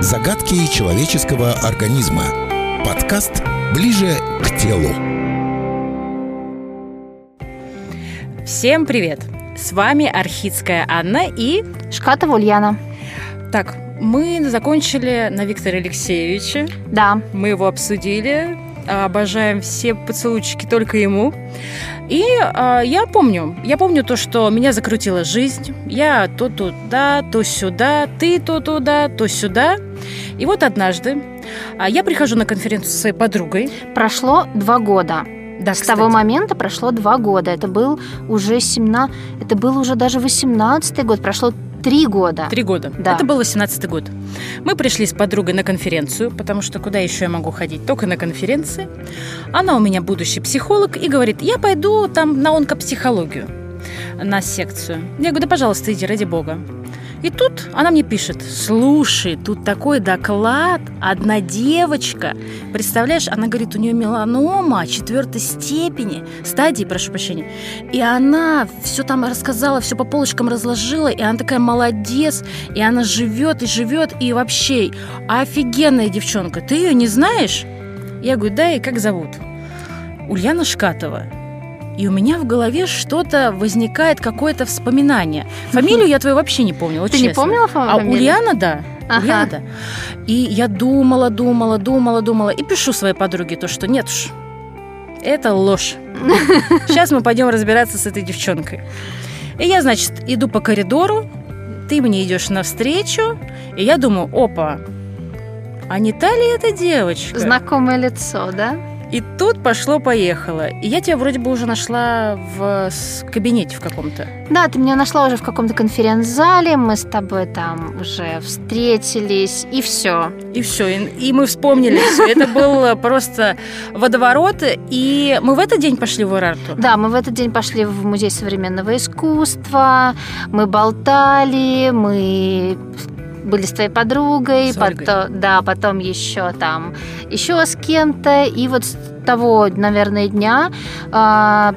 Загадки человеческого организма. Подкаст «Ближе к телу». Всем привет! С вами Архидская Анна и... Шкатова Ульяна. Так, мы закончили на Виктора Алексеевича. Да. Мы его обсудили. Обожаем все поцелуйчики только ему. И э, я помню, я помню то, что меня закрутила жизнь. Я то туда, то сюда, ты то туда, то сюда. И вот однажды э, я прихожу на конференцию с своей подругой. Прошло два года. Да, С кстати. того момента прошло два года. Это был уже 17... Это был уже даже 18 год. Прошло три года. Три года. Да. Это был 18 год. Мы пришли с подругой на конференцию, потому что куда еще я могу ходить? Только на конференции. Она у меня будущий психолог и говорит, я пойду там на онкопсихологию, на секцию. Я говорю, да, пожалуйста, иди, ради бога. И тут она мне пишет, слушай, тут такой доклад, одна девочка, представляешь, она говорит, у нее меланома четвертой степени, стадии, прошу прощения, и она все там рассказала, все по полочкам разложила, и она такая молодец, и она живет и живет, и вообще офигенная девчонка, ты ее не знаешь? Я говорю, да, и как зовут? Ульяна Шкатова. И у меня в голове что-то возникает, какое-то вспоминание. Фамилию я твою вообще не помню, вот Ты не честно. помнила А фамилию? Ульяна, да. Ага. Ульяна, да. И я думала, думала, думала, думала. И пишу своей подруге то, что нет уж, это ложь. Сейчас мы пойдем разбираться с этой девчонкой. И я, значит, иду по коридору, ты мне идешь навстречу, и я думаю, опа, а не та ли эта девочка? Знакомое лицо, да? И тут пошло-поехало. И я тебя вроде бы уже нашла в кабинете в каком-то. Да, ты меня нашла уже в каком-то конференц-зале, мы с тобой там уже встретились, и все. И все, и, и мы вспомнили все. Это был просто водоворот. И мы в этот день пошли в Ирарту. Да, мы в этот день пошли в Музей современного искусства, мы болтали, мы были с твоей подругой, С потом, да, потом еще там, еще с кем-то, и вот с того, наверное, дня а,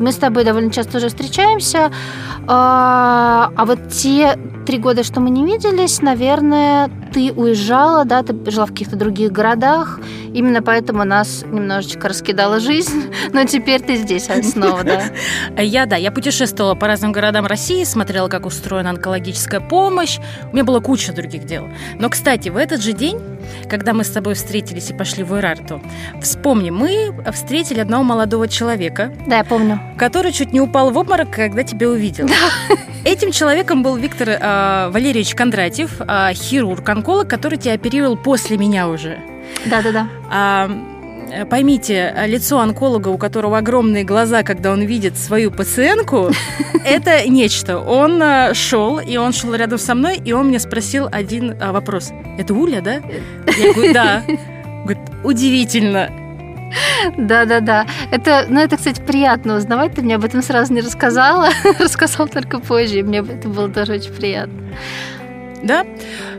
мы с тобой довольно часто уже встречаемся, а, а вот те три года, что мы не виделись, наверное, ты уезжала, да, ты жила в каких-то других городах, именно поэтому нас немножечко раскидала жизнь, но теперь ты здесь снова, да. Я, да, я путешествовала по разным городам России, смотрела, как устроена онкологическая помощь. У меня была куча других дел. Но, кстати, в этот же день, когда мы с тобой встретились и пошли в Ирарту, вспомни, мы встретили одного молодого человека, Да, я помню. который чуть не упал в обморок, когда тебя увидел. Этим человеком был Виктор э, Валерьевич Кондратьев, э, хирург-онколог, который тебя оперировал после меня уже. Да-да-да. А, поймите, э, лицо онколога, у которого огромные глаза, когда он видит свою пациентку, это нечто. Он э, шел, и он шел рядом со мной, и он мне спросил один вопрос. Это Уля, да? Я говорю, да. Говорит, удивительно. Да-да-да. Это, ну, это, кстати, приятно узнавать. Ты мне об этом сразу не рассказала. Рассказал только позже. и Мне это было тоже очень приятно. Да?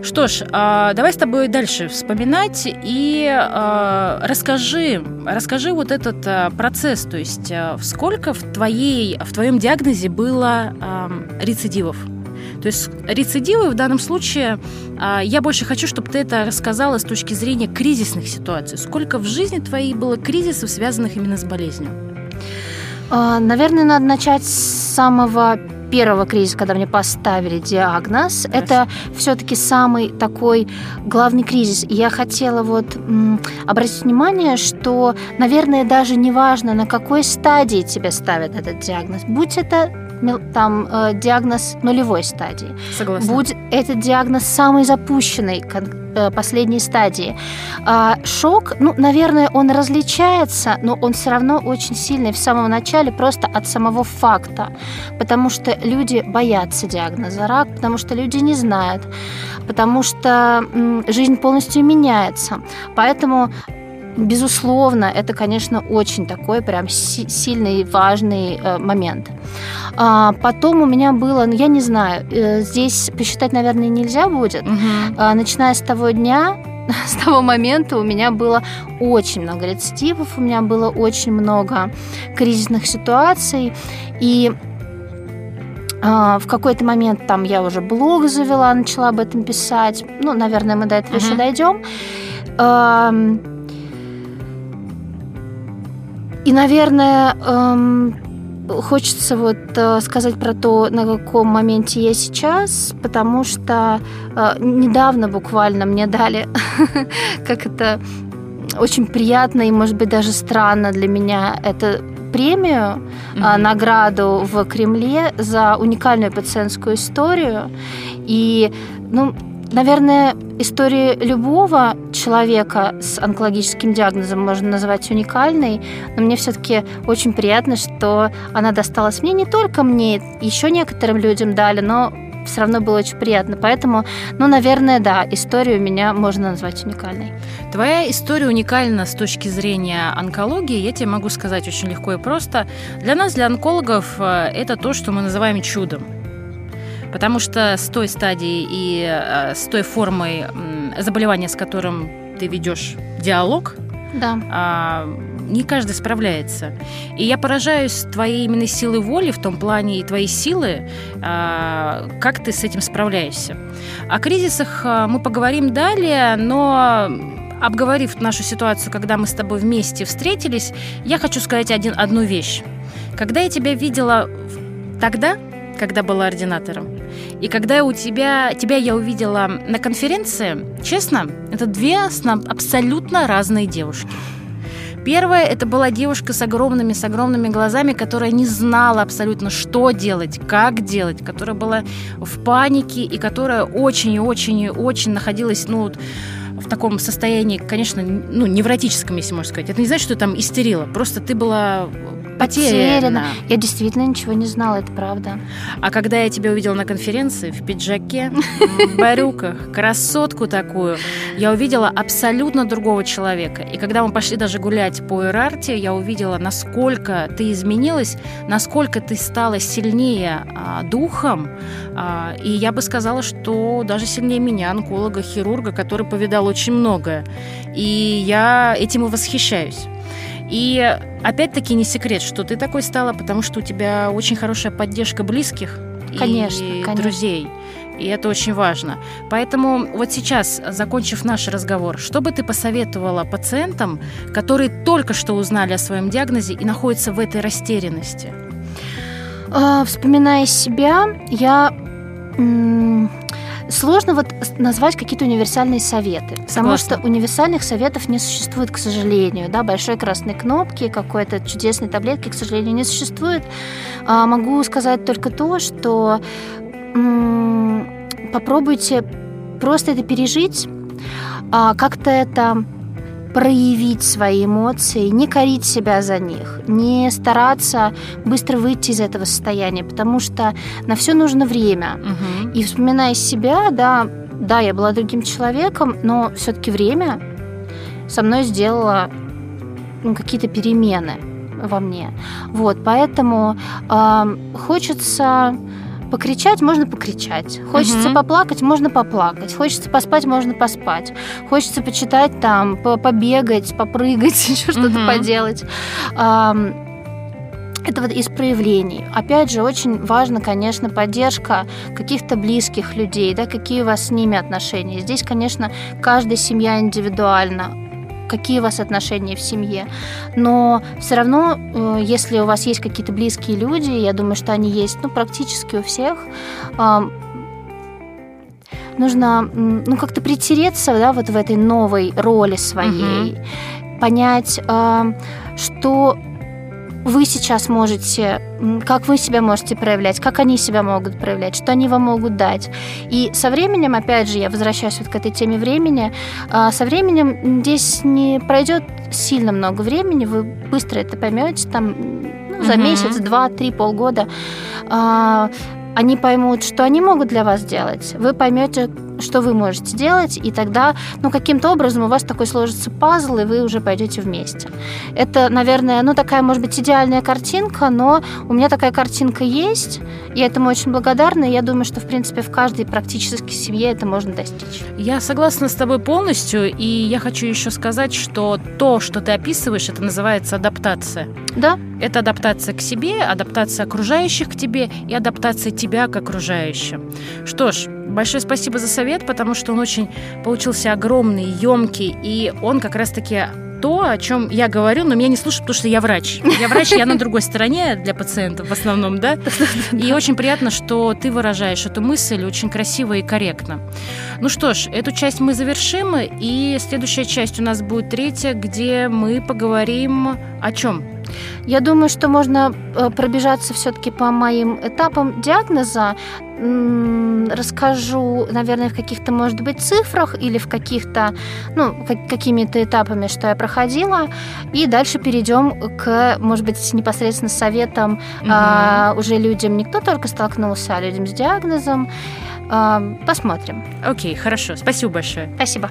Что ж, а, давай с тобой дальше вспоминать и а, расскажи, расскажи вот этот а, процесс, то есть сколько в твоей, в твоем диагнозе было рецидивов? То есть рецидивы в данном случае, я больше хочу, чтобы ты это рассказала с точки зрения кризисных ситуаций. Сколько в жизни твоей было кризисов, связанных именно с болезнью? Наверное, надо начать с самого первого кризиса, когда мне поставили диагноз. Это все-таки самый такой главный кризис. И я хотела вот обратить внимание, что, наверное, даже не важно, на какой стадии тебе ставят этот диагноз. Будь это там э, диагноз нулевой стадии, Согласна. Будь этот диагноз самой запущенной кон- э, последней стадии. А, шок, ну, наверное, он различается, но он все равно очень сильный в самом начале просто от самого факта, потому что люди боятся диагноза рак, потому что люди не знают, потому что жизнь полностью меняется. Поэтому Безусловно, это, конечно, очень такой прям си- сильный важный э, момент. А, потом у меня было, ну, я не знаю, э, здесь посчитать, наверное, нельзя будет. Мгм. А, начиная с того дня, с того момента у меня было очень много рецидивов, у меня было очень много кризисных ситуаций. И А, в какой-то момент там я уже блог завела, начала об этом писать. Ну, наверное, мы до этого uh-huh. еще дойдем. И, наверное, эм, хочется вот э, сказать про то, на каком моменте я сейчас, потому что э, недавно буквально мне дали, как это очень приятно и, может быть, даже странно для меня, это премию, mm-hmm. награду в Кремле за уникальную пациентскую историю. И, ну, Наверное, историю любого человека с онкологическим диагнозом можно назвать уникальной, но мне все-таки очень приятно, что она досталась мне не только мне, еще некоторым людям дали, но все равно было очень приятно. Поэтому, ну, наверное, да, историю меня можно назвать уникальной. Твоя история уникальна с точки зрения онкологии. Я тебе могу сказать очень легко и просто. Для нас, для онкологов, э, это то, что мы называем чудом. Потому что с той стадией и э, с той формой заболевания, с которым ты ведешь диалог, да. А, не каждый справляется. И я поражаюсь твоей именно силы воли в том плане и твоей силы, а, как ты с этим справляешься. О кризисах а, мы поговорим далее, но обговорив нашу ситуацию, когда мы с тобой вместе встретились, я хочу сказать один, одну вещь. Когда я тебя видела тогда, когда была ординатором. И когда у тебя, тебя я увидела на конференции, честно, это две абсолютно разные девушки. Первая это была девушка с огромными, с огромными глазами, которая не знала абсолютно, что делать, как делать, которая была в панике и которая очень и очень и очень находилась, ну, в таком состоянии, конечно, ну, невротическом, если можно сказать. Это не значит, что там истерила. Просто ты была потеряна. Я действительно ничего не знала, это правда. А когда я тебя увидела на конференции в пиджаке, в барюках, красотку такую, я увидела абсолютно другого человека. И когда мы пошли даже гулять по Ирарте, я увидела, насколько ты изменилась, насколько ты стала сильнее а, духом. А, и я бы сказала, что даже сильнее меня, онколога, хирурга, который повидал очень многое. И я этим и восхищаюсь. И опять-таки не секрет, что ты такой стала, потому что у тебя очень хорошая поддержка близких конечно, и конечно. друзей. И это очень важно. Поэтому вот сейчас, закончив наш разговор, что бы ты посоветовала пациентам, которые только что узнали о своем диагнозе и находятся в этой растерянности? А, вспоминая себя, я Сложно вот назвать какие-то универсальные советы, потому что универсальных советов не существует, к сожалению. Да, большой красной кнопки, какой-то чудесной таблетки, к сожалению, не существует. А, могу сказать только то, что м- попробуйте просто это пережить, а, как-то это проявить свои эмоции, не корить себя за них, не стараться быстро выйти из этого состояния, потому что на все нужно время. Угу. И вспоминая себя, да, да, я была другим человеком, но все-таки время со мной сделало ну, какие-то перемены во мне. Вот, поэтому э, хочется Покричать можно покричать. Хочется угу. поплакать, можно поплакать. Хочется поспать, можно поспать. Хочется почитать там, побегать, попрыгать, еще что-то угу. поделать. Это вот из проявлений. Опять же, очень важно, конечно, поддержка каких-то близких людей, да, какие у вас с ними отношения. Здесь, конечно, каждая семья индивидуальна какие у вас отношения в семье. Но все равно, э, если у вас есть какие-то близкие люди, я думаю, что они есть ну, практически у всех, нужно ну, как-то притереться да, вот в этой новой роли своей, угу. понять, что вы сейчас можете, как вы себя можете проявлять, как они себя могут проявлять, что они вам могут дать. И со временем, опять же, я возвращаюсь вот к этой теме времени, а, со временем здесь не пройдет сильно много времени, вы быстро это поймете, там ну, за угу. месяц, два, три, полгода а, они поймут, что они могут для вас сделать, вы поймете, что вы можете делать, и тогда, ну, каким-то образом у вас такой сложится пазл, и вы уже пойдете вместе. Это, наверное, ну, такая, может быть, идеальная картинка, но у меня такая картинка есть, и я этому очень благодарна, и я думаю, что, в принципе, в каждой практически семье это можно достичь. Я согласна с тобой полностью, и я хочу еще сказать, что то, что ты описываешь, это называется адаптация. Да. Это адаптация к себе, адаптация окружающих к тебе и адаптация тебя к окружающим. Что ж, большое спасибо за совет, потому что он очень получился огромный, емкий, и он как раз-таки то, о чем я говорю, но меня не слушают, потому что я врач. Я врач, я на другой стороне для пациентов в основном, да? И очень приятно, что ты выражаешь эту мысль очень красиво и корректно. Ну что ж, эту часть мы завершим, и следующая часть у нас будет третья, где мы поговорим о чем? Я думаю, что можно э, пробежаться все-таки по моим этапам диагноза. Расскажу, наверное, в каких-то, может быть, цифрах или в каких-то, ну, какими-то этапами, что я проходила. И дальше перейдем к, может быть, непосредственно советам угу. а, уже людям, не кто только столкнулся, а людям с диагнозом. А, посмотрим. Окей, хорошо. Спасибо большое. Спасибо.